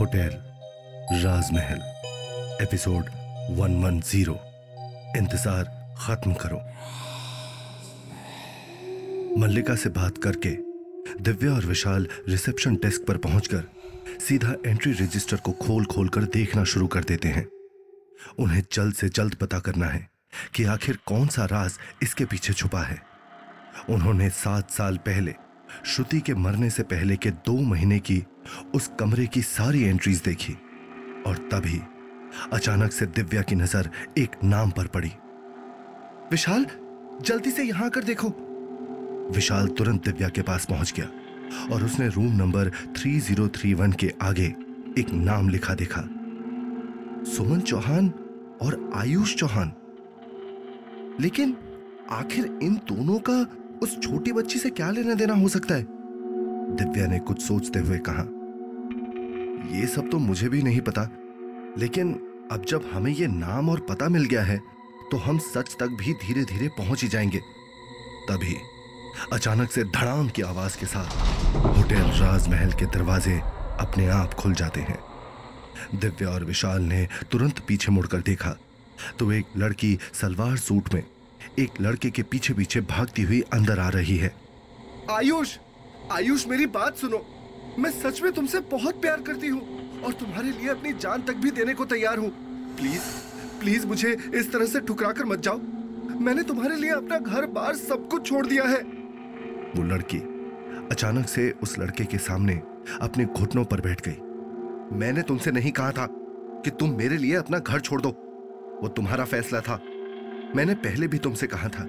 Hotel राजमहल, episode 110 इंतज़ार खत्म करो। मल्लिका से बात करके दिव्या और विशाल रिसेप्शन डेस्क पर पहुंचकर सीधा एंट्री रजिस्टर को खोल खोल कर देखना शुरू कर देते हैं। उन्हें जल्द से जल्द पता करना है कि आखिर कौन सा राज इसके पीछे छुपा है। उन्होंने सात साल पहले श्रुति के मरने से पहले के दो महीने की उस कमरे की सारी एंट्रीज देखी और तभी अचानक से दिव्या की नज़र एक नाम पर पड़ी। विशाल, जल्दी से यहाँ आकर देखो। विशाल तुरंत दिव्या के पास पहुँच गया और उसने रूम नंबर 3031 के आगे एक नाम लिखा देखा। सुमन चौहान और आयुष चौहान। लेकिन आखिर इन दोनों का उस छोटी बच्ची से क्या लेना देना हो सकता है? दिव्या ने कुछ सोचते हुए कहा यह सब तो मुझे भी नहीं पता, लेकिन अब जब हमें यह नाम और पता मिल गया है तो हम सच तक भी धीरे धीरे पहुँच ही जाएँगे। तभी अचानक से धड़ाम की आवाज़ के साथ होटल राजमहल के दरवाजे अपने आप खुल जाते हैं। दिव्या और विशाल ने तुरंत पीछे मुड़कर देखा तो एक लड़की सलवार सूट में एक लड़के के पीछे पीछे भागती हुई अंदर आ रही है। आयुष आयुष मेरी बात सुनो। मैं सच में तुमसे बहुत प्यार करती हूँ और तुम्हारे लिए अपनी जान तक भी देने को तैयार हूँ। प्लीज़ प्लीज़ मुझे इस तरह से ठुकरा कर मत जाओ। मैंने तुम्हारे लिए अपना घर बार सब कुछ छोड़ दिया है। वो लड़की अचानक से उस लड़के के सामने अपने घुटनों पर बैठ गई। मैंने तुमसे नहीं कहा था कि तुम मेरे लिए अपना घर छोड़ दो। वो तुम्हारा फैसला था। मैंने पहले भी तुमसे कहा था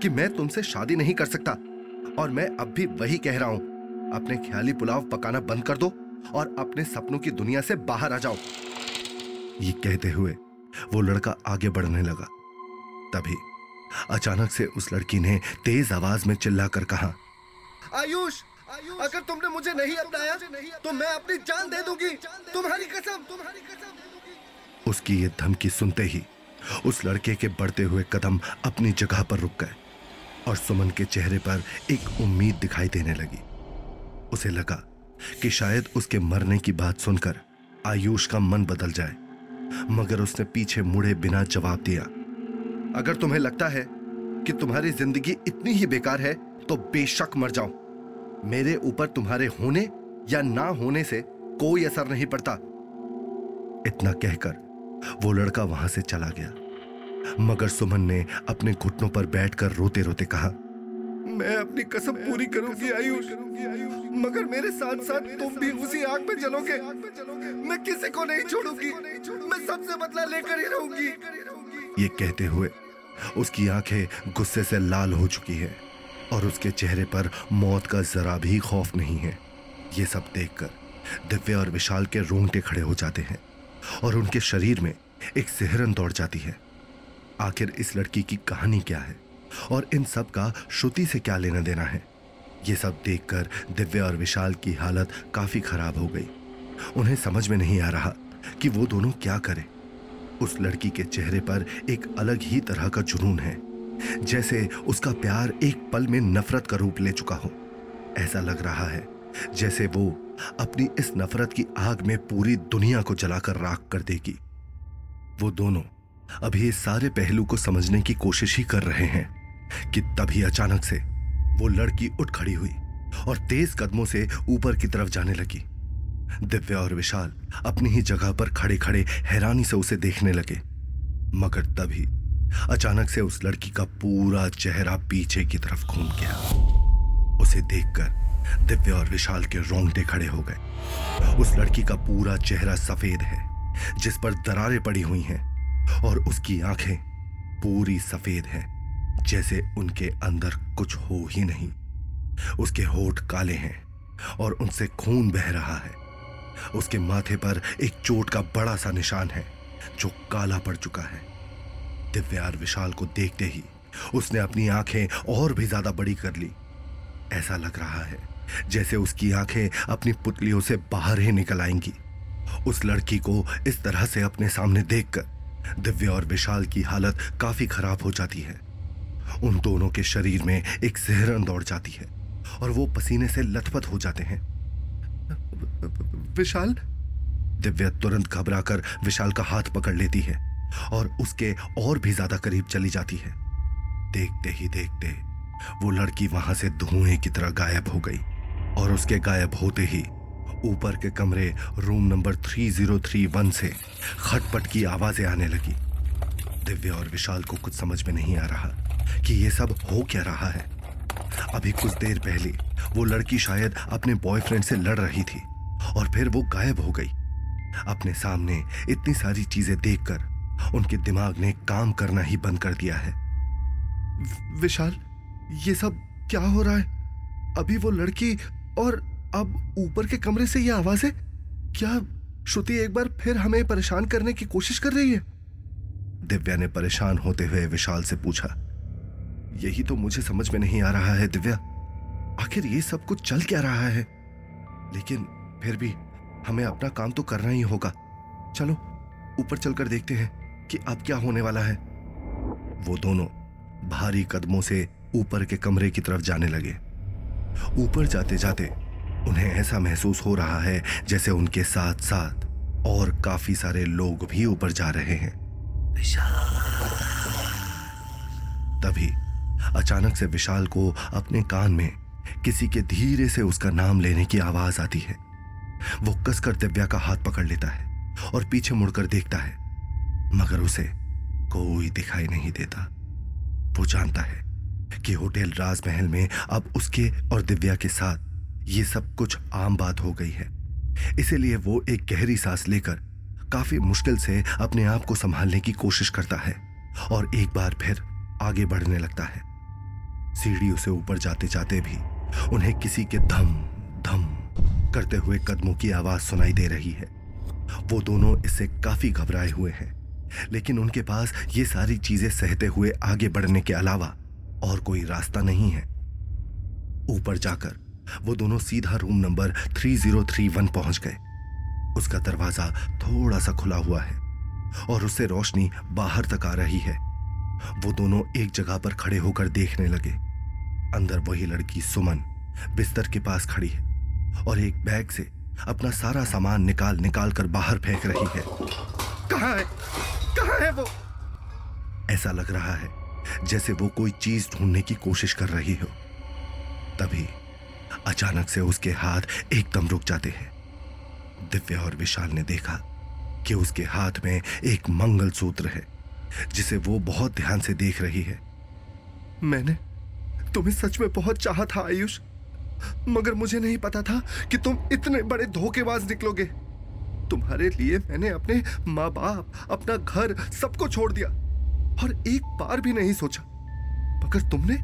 कि मैं तुमसे शादी नहीं कर सकता। और मैं अब भी वही कह रहा हूँ, अपने ख्याली पुलाव पकाना बंद कर दो और अपने सपनों की दुनिया से बाहर आ जाओ। ये कहते हुए वो लड़का आगे बढ़ने लगा। तभी अचानक से उस लड़की ने तेज आवाज़ में चिल्लाकर कहा, आयुष, अगर तुमने मुझे नहीं अपनाया तो मैं अपनी जान दे दूँगी। तुम्हारी कसम तुम्हारी कसम उसकी ये धमकी सुनते ही उस लड़के के बढ़ते हुए कदम अपनी जगह पर रुक गए और सुमन के चेहरे पर एक उम्मीद दिखाई देने लगी। उसे लगा कि शायद उसके मरने की बात सुनकर आयुष का मन बदल जाए, मगर उसने पीछे मुड़े बिना जवाब दिया। अगर तुम्हें लगता है कि तुम्हारी ज़िंदगी इतनी ही बेकार है तो बेशक मर जाओ। मेरे ऊपर तुम्हारे होने या ना होने से कोई असर नहीं पड़ता। इतना कहकर वो लड़का वहाँ से चला गया। मगर सुमन ने अपने घुटनों पर बैठकर रोते रोते कहा, मैं अपनी कसम पूरी करूँगी, आयुष। मगर मेरे साथ साथ तुम भी उसी आग में जलोगे। मैं किसी को नहीं छोड़ूँगी। मैं सबसे बदला लेकर ही रहूँगी। ये कहते हुए उसकी आँखें गुस्से से लाल हो चुकी है और उसके चेहरे पर मौत का जरा भी खौफ नहीं है। ये सब देखकर दिव्या और विशाल के रोंगटे खड़े हो जाते हैं। और उनके शरीर में एक सिहरन दौड़ जाती है। आखिर इस लड़की की कहानी क्या है? और इन सब का श्रुति से क्या लेना देना है? ये सब देखकर दिव्या और विशाल की हालत काफ़ी खराब हो गई। उन्हें समझ में नहीं आ रहा कि वो दोनों क्या करें। उस लड़की के चेहरे पर एक अलग ही तरह का जुनून है, जैसे उसका प्यार एक पल में नफरत का रूप ले चुका हो। ऐसा लग रहा है जैसे वो अपनी इस नफरत की आग में पूरी दुनिया को जलाकर राख कर देगी। वो दोनों अभी इस सारे पहलू को समझने की कोशिश ही कर रहे हैं कि तभी अचानक से वो लड़की उठ खड़ी हुई और तेज कदमों से ऊपर की तरफ़ जाने लगी। दिव्या और विशाल अपनी ही जगह पर खड़े खड़े हैरानी से उसे देखने लगे। मगर तभी अचानक से उस लड़की का पूरा चेहरा पीछे की तरफ़ घूम गया। उसे देखकर दिव्या और विशाल के रोंगटे खड़े हो गए। उस लड़की का पूरा चेहरा सफ़ेद है, जिस पर दरारें पड़ी हुई हैं, और उसकी आँखें पूरी सफ़ेद हैं, जैसे उनके अंदर कुछ हो ही नहीं। उसके होठ काले हैं, और उनसे खून बह रहा है। उसके माथे पर एक चोट का बड़ा सा निशान है, जो काला पड़ चुका है। दिव्या विशाल को देखते ही उसने अपनी आँखें और भी ज़्यादा बड़ी कर ली। ऐसा लग रहा है जैसे उसकी आँखें अपनी पुतलियों से बाहर ही निकल आएँगी। उस लड़की को इस तरह से अपने सामने देखकर दिव्या और विशाल की हालत काफ़ी खराब हो जाती है। उन दोनों के शरीर में एक सिहरन दौड़ जाती है और वो पसीने से लथपथ हो जाते हैं। विशाल? दिव्या तुरंत घबराकर विशाल का हाथ पकड़ लेती है और उसके और भी ज़्यादा करीब चली जाती है। देखते ही देखते वो लड़की वहाँ से धुएँ की तरह गायब हो गई। और उसके गायब होते ही ऊपर के कमरे रूम नंबर 3031 से खटपट की आवाज़ें आने लगी। दिव्या और विशाल को कुछ समझ में नहीं आ रहा कि ये सब हो क्या रहा है। अभी कुछ देर पहले वो लड़की शायद अपने बॉयफ्रेंड से लड़ रही थी और फिर वो गायब हो गई। अपने सामने इतनी सारी चीज़ें देखकर उनके दिमाग ने काम करना ही बंद कर दिया है। विशाल, ये सब क्या हो रहा है? अभी वो लड़की और अब ऊपर के कमरे से ये आवाज़ है, क्या श्रुति एक बार फिर हमें परेशान करने की कोशिश कर रही है? दिव्या ने परेशान होते हुए विशाल से पूछा। यही तो मुझे समझ में नहीं आ रहा है दिव्या। आखिर ये सब कुछ चल क्या रहा है? लेकिन फिर भी हमें अपना काम तो करना ही होगा। चलो, ऊपर चलकर देखते हैं कि अब क्या होने वाला है। वो दोनों भारी कदमों से ऊपर के कमरे की तरफ़ जाने लगे। ऊपर जाते जाते उन्हें ऐसा महसूस हो रहा है जैसे उनके साथ साथ और काफ़ी सारे लोग भी ऊपर जा रहे हैं। तभी अचानक से विशाल को अपने कान में किसी के धीरे से उसका नाम लेने की आवाज़ आती है। वो कसकर दिव्या का हाथ पकड़ लेता है और पीछे मुड़कर देखता है, मगर उसे कोई दिखाई नहीं देता। वो जानता है कि होटल राजमहल में अब उसके और दिव्या के साथ ये सब कुछ आम बात हो गई है। इसीलिए वो एक गहरी सांस लेकर काफ़ी मुश्किल से अपने आप को संभालने की कोशिश करता है और एक बार फिर आगे बढ़ने लगता है। सीढ़ियों से ऊपर जाते जाते भी उन्हें किसी के धम धम करते हुए कदमों की आवाज़ सुनाई दे रही है। वो दोनों इससे काफ़ी घबराए हुए हैं, लेकिन उनके पास ये सारी चीज़ें सहते हुए आगे बढ़ने के अलावा और कोई रास्ता नहीं है। ऊपर जाकर वो दोनों सीधा रूम नंबर 3031 पहुँच गए। उसका दरवाज़ा थोड़ा सा खुला हुआ है और उससे रोशनी बाहर तक आ रही है। वो दोनों एक जगह पर खड़े होकर देखने लगे। अंदर वही लड़की सुमन बिस्तर के पास खड़ी है और एक बैग से अपना सारा सामान निकाल निकाल कर बाहर फेंक रही है। कहा है? कहा है वो? ऐसा लग रहा है जैसे वो कोई चीज़ ढूँढने की कोशिश कर रही हो। तभी अचानक से उसके हाथ एकदम रुक जाते हैं। दिव्या और विशाल ने देखा कि उसके हाथ में एक मंगल सूत्र है, जिसे वो बहुत ध्यान से देख रही है। मैंने तुम्हें सच में बहुत चाहा था, आयुष। मगर मुझे नहीं पता था कि तुम इतने बड़े धोखेबाज निकलोगे। तुम्हारे लिए मैंने अपने माँ बाप अपना घर, सबको छोड़ दिया। और एक बार भी नहीं सोचा। मगर तुमने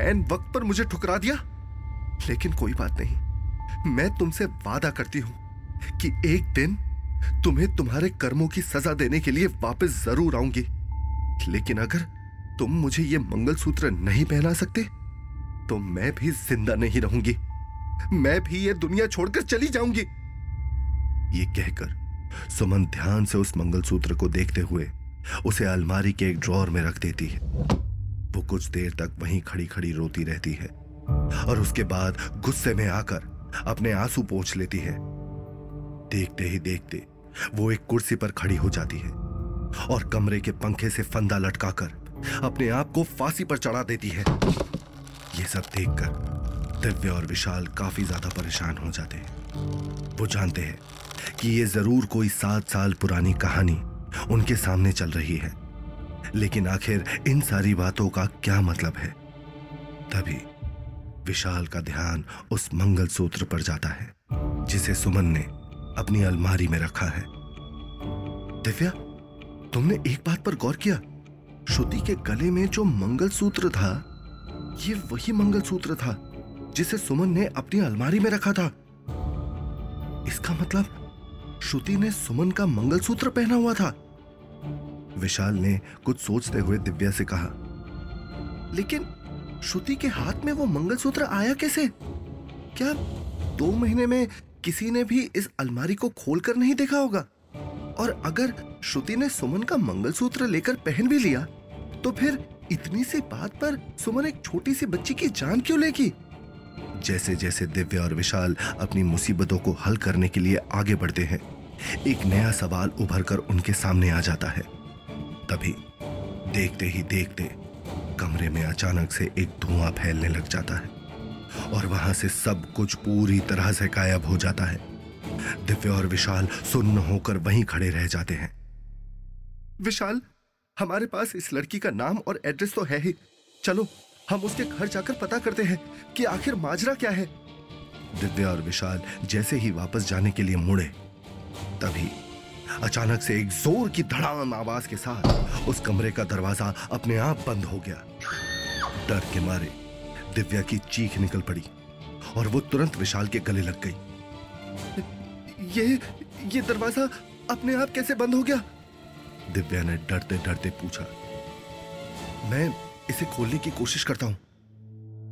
एन वक्त पर मुझे ठुकरा दिया। लेकिन कोई बात नहीं। मैं तुमसे वादा करती हूँ कि एक दिन तुम्हें तुम्हारे कर्मों की सजा देने के लिए वापस ज़रूर आऊँगी। लेकिन अगर तुम मुझे यह मंगलसूत्र नहीं पहना सकते तो मैं भी ज़िंदा नहीं रहूँगी। मैं भी ये दुनिया छोड़कर चली जाऊँगी। ये कहकर सुमन ध्यान से उस मंगलसूत्र को देखते हुए उसे अलमारी के एक ड्रॉर में रख देती है। वो कुछ देर तक वहीं खड़ी खड़ी रोती रहती है और उसके बाद गुस्से में आकर अपने आँसू पोंछ लेती है। देखते ही देखते वो एक कुर्सी पर खड़ी हो जाती है और कमरे के पंखे से फंदा लटकाकर अपने आप को फांसी पर चढ़ा देती है। ये सब देखकर दिव्य और विशाल काफ़ी ज़्यादा परेशान हो जाते हैं। वो जानते हैं कि ये ज़रूर कोई सात साल पुरानी कहानी उनके सामने चल रही है। लेकिन आखिर इन सारी बातों का क्या मतलब है? तभी विशाल का ध्यान उस मंगल सूत्र पर जाता है, जिसे सुमन ने अपनी अलमारी में रखा है। दिव्या, तुमने एक बात पर गौर किया? श्रुति के गले में जो मंगल सूत्र था, ये वही मंगल सूत्र था जिसे सुमन ने अपनी अलमारी में रखा था। इसका मतलब श्रुति ने सुमन का मंगलसूत्र पहना हुआ था। विशाल ने कुछ सोचते हुए दिव्या से कहा, लेकिन श्रुति के हाथ में वो मंगलसूत्र आया कैसे? क्या दो महीने में किसी ने भी इस अलमारी को खोलकर नहीं देखा होगा? और अगर श्रुति ने सुमन का मंगलसूत्र लेकर पहन भी लिया तो फिर इतनी सी बात पर सुमन एक छोटी सी बच्ची की जान क्यों लेगी? जैसे जैसे दिव्या और विशाल अपनी मुसीबतों को हल करने के लिए आगे बढ़ते हैं, एक नया सवाल उभर कर उनके सामने आ जाता है। तभी देखते ही देखते कमरे में अचानक से एक धुआँ फैलने लग जाता है और वहाँ से सब कुछ पूरी तरह से गायब हो जाता है। दिव्य और विशाल सुन्न होकर वहीं खड़े रह जाते हैं। विशाल, हमारे पास इस लड़की का नाम और एड्रेस तो है ही। चलो, हम उसके घर जाकर पता करते हैं कि आखिर माजरा क्या है। दिव्या और विशाल जैसे ही वापस जाने के लिए मुड़े, तभी अचानक से एक ज़ोर की धड़ाम आवाज़ के साथ उस कमरे का दरवाज़ा अपने आप बंद हो गया। डर के मारे दिव्या की चीख निकल पड़ी और वो तुरंत विशाल के गले लग गई। ये ये दरवाज़ा अपने आप कैसे बंद हो गया? दिव्या ने डरते डरते पूछा। मैं इसे खोलने की कोशिश करता हूँ।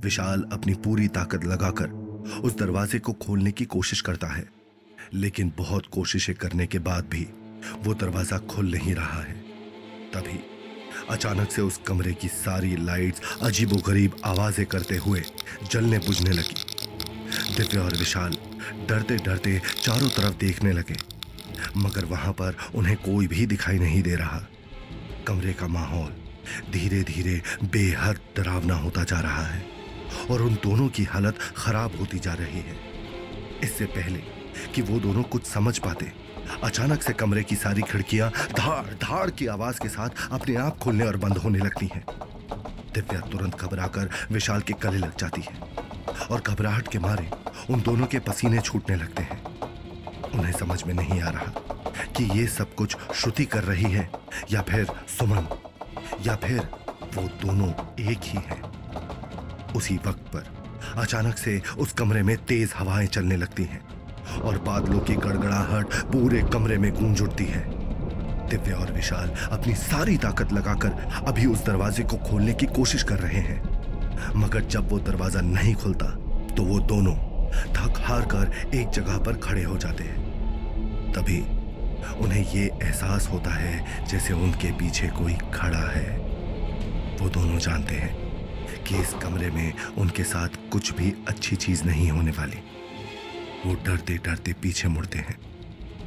विशाल अपनी पूरी ताकत लगाकर उस दरवाजे को खोलने की कोशिश करता है। लेकिन बहुत कोशिशें करने के बाद भी वो दरवाज़ा खुल नहीं रहा है। तभी अचानक से उस कमरे की सारी लाइट्स अजीबोगरीब आवाज़ें करते हुए जलने बुझने लगी। दिव्या और विशाल डरते डरते चारों तरफ़ देखने लगे, मगर वहाँ पर उन्हें कोई भी दिखाई नहीं दे रहा। कमरे का माहौल धीरे धीरे बेहद डरावना होता जा रहा है और उन दोनों की हालत खराब होती जा रही है। इससे पहले कि वो दोनों कुछ समझ पाते। अचानक से कमरे की सारी खिड़कियाँ धाड़ धाड़ की आवाज़ के साथ अपने आप खुलने और बंद होने लगती हैं। दिव्या तुरंत घबराकर विशाल के गले लग जाती है और घबराहट के मारे उन दोनों के पसीने छूटने लगते हैं। उन्हें समझ में नहीं आ रहा कि ये सब कुछ श्रुति कर रही है या फिर सुमन, या फिर वो दोनों एक ही हैं। उसी वक्त पर अचानक से उस कमरे में तेज हवाएँ चलने लगती हैं। और बादलों की गड़गड़ाहट पूरे कमरे में गूंज उठती है। दिव्या और विशाल अपनी सारी ताकत लगाकर अभी उस दरवाजे को खोलने की कोशिश कर रहे हैं। मगर जब वो दरवाज़ा नहीं खुलता तो वो दोनों थक हार कर एक जगह पर खड़े हो जाते हैं। तभी उन्हें ये एहसास होता है जैसे उनके पीछे कोई खड़ा है। वो दोनों जानते हैं कि इस कमरे में उनके साथ कुछ भी अच्छी चीज़ नहीं होने वाली। वो डरते डरते पीछे मुड़ते हैं।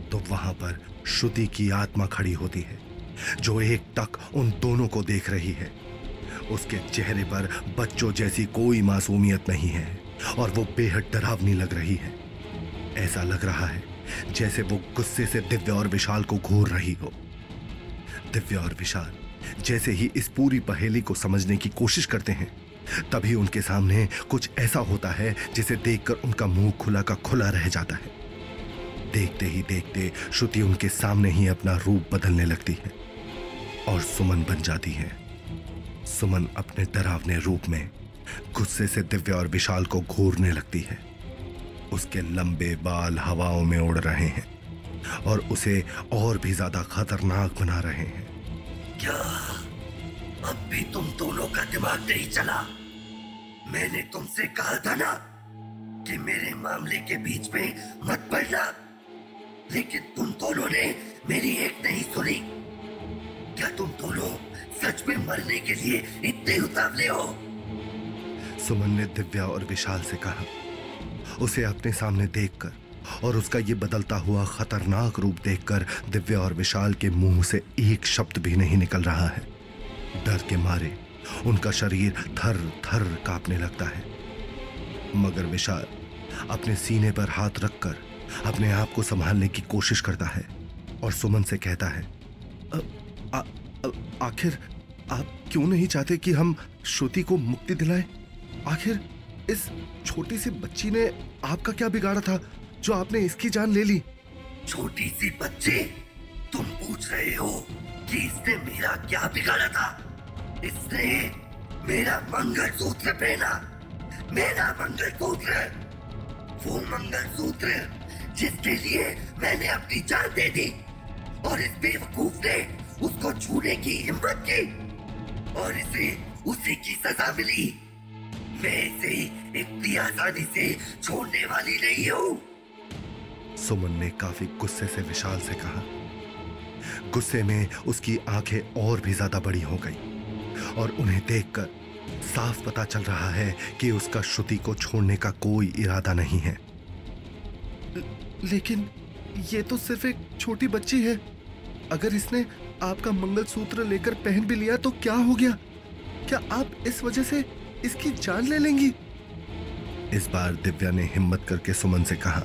तो वहाँ पर श्रुति की आत्मा खड़ी होती है, जो एक टक उन दोनों को देख रही है। उसके चेहरे पर बच्चों जैसी कोई मासूमियत नहीं है, और वो बेहद डरावनी लग रही है। ऐसा लग रहा है, जैसे वो गुस्से से दिव्य और विशाल को घूर रही हो। दिव्य और विशाल जैसे ही इस पूरी पहेली को समझने की कोशिश करते हैं तभी उनके सामने कुछ ऐसा होता है जिसे देखकर उनका मुँह खुला का खुला रह जाता है। देखते ही देखते श्रुति उनके सामने ही अपना रूप बदलने लगती है और सुमन बन जाती है। सुमन अपने डरावने रूप में गुस्से से दिव्या और विशाल को घूरने लगती है। उसके लंबे बाल हवाओं में उड़ रहे हैं और उसे और भी ज़्यादा खतरनाक बना रहे हैं। क्या अब भी तुम दोनों का दिमाग नहीं चला। मैंने तुमसे कहा था ना कि मेरे मामले के बीच में मत पड़ना। लेकिन तुम दोनों ने मेरी एक नहीं सुनी। क्या तुम दोनों सच में मरने के लिए इतने उतावले हो? सुमन ने दिव्या और विशाल से कहा, उसे अपने सामने देखकर और उसका ये बदलता हुआ खतरनाक रूप देखकर दिव्या और विशाल के मुँह से एक शब्द भी नहीं निकल रहा है। डर के मारे उनका शरीर थर थर कांपने लगता है। मगर विशाल अपने सीने पर हाथ रखकर अपने आप को संभालने की कोशिश करता है और सुमन से कहता है, "अ- आ- आ- आखिर आप क्यों नहीं चाहते कि हम श्रुति को मुक्ति दिलाएँ? आखिर इस छोटी सी बच्ची ने आपका क्या बिगाड़ा था जो आपने इसकी जान ले ली? छोटी सी बच्चे, तुम पूछ रहे हो कि इसने मेरा क्या बिगाड़ा था? इसने मेरा मंगलसूत्र पहना। मेरा मंगलसूत्र। वो मंगलसूत्र जिसके लिए मैंने अपनी जान दे दी और इस बेवकूफ़ ने उसको छूने की हिम्मत की और इसे उसी की सजा मिली। मैं इसे इतनी आसानी से छोड़ने वाली नहीं हूँ। सुमन ने काफ़ी गुस्से से विशाल से कहा। गुस्से में उसकी आँखें और भी ज़्यादा बड़ी हो गई। और उन्हें देखकर साफ़ पता चल रहा है कि उसका श्रुति को छोड़ने का कोई इरादा नहीं है। लेकिन ये तो सिर्फ़ एक छोटी बच्ची है। अगर इसने आपका मंगलसूत्र लेकर पहन भी लिया तो क्या हो गया? क्या आप इस वजह से इसकी जान ले लेंगी? इस बार दिव्या ने हिम्मत करके सुमन से कहा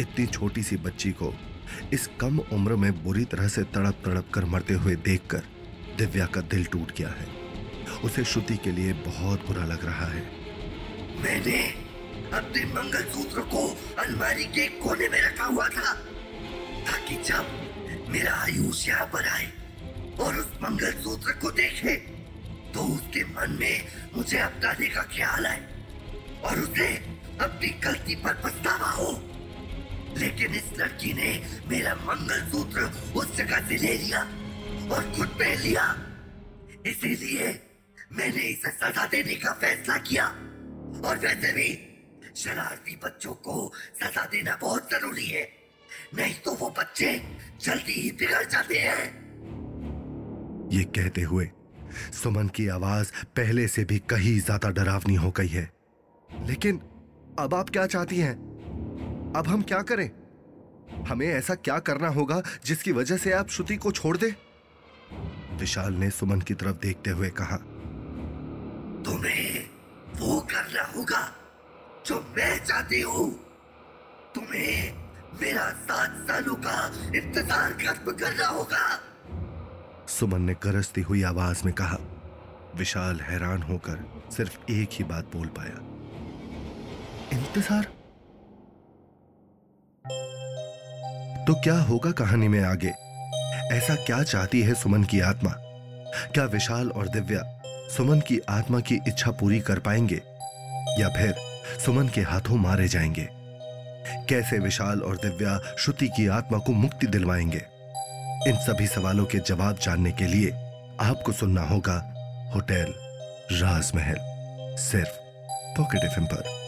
इतनी छोटी सी बच्ची को इस कम उम्र में बुरी तरह से तड़प तड़प कर मरते हुए देखकर दिव्या का दिल टूट गया है। उसे श्रुति के लिए बहुत बुरा लग रहा है। मैंने अपने मंगलसूत्र को अलमारी के कोने में रखा हुआ था, ताकि जब मेरा आयुष यहाँ पर आए और उस मंगलसूत्र को देखे तो उसके मन में मुझे अपनाने का ख्याल आए और उसे अपनी गलती पर पछतावा हो। लेकिन इस लड़की ने मेरा मंगलसूत्र उस जगह से ले लिया। और खुद पहन लिया। इसीलिए मैंने इसे सजा देने का फैसला किया। और वैसे भी, शरारती बच्चों को सजा देना बहुत ज़रूरी है। नहीं तो वो बच्चे जल्दी ही बिगड़ जाते हैं। ये कहते हुए, सुमन की आवाज़ पहले से भी कहीं ज़्यादा डरावनी हो गई है। लेकिन अब आप क्या चाहती हैं? अब हम क्या करें? हमें ऐसा क्या करना होगा जिसकी वजह से आप श्रुति को छोड़ दे? विशाल ने सुमन की तरफ़ देखते हुए कहा तुम्हें वो करना होगा जो मैं चाहती हूँ। तुम्हें मेरा सात सालों का इंतज़ार खत्म करना होगा। सुमन ने गरजती हुई आवाज़ में कहा विशाल हैरान होकर सिर्फ़ एक ही बात बोल पाया। इंतज़ार? तो क्या होगा कहानी में आगे? ऐसा क्या चाहती है सुमन की आत्मा? क्या विशाल और दिव्या सुमन की आत्मा की इच्छा पूरी कर पाएँगे? या फिर सुमन के हाथों मारे जाएँगे? कैसे विशाल और दिव्या श्रुति की आत्मा को मुक्ति दिलवाएँगे? इन सभी सवालों के जवाब जानने के लिए आपको सुनना होगा होटल राजमहल, सिर्फ़ पॉकेट एफ़ पर।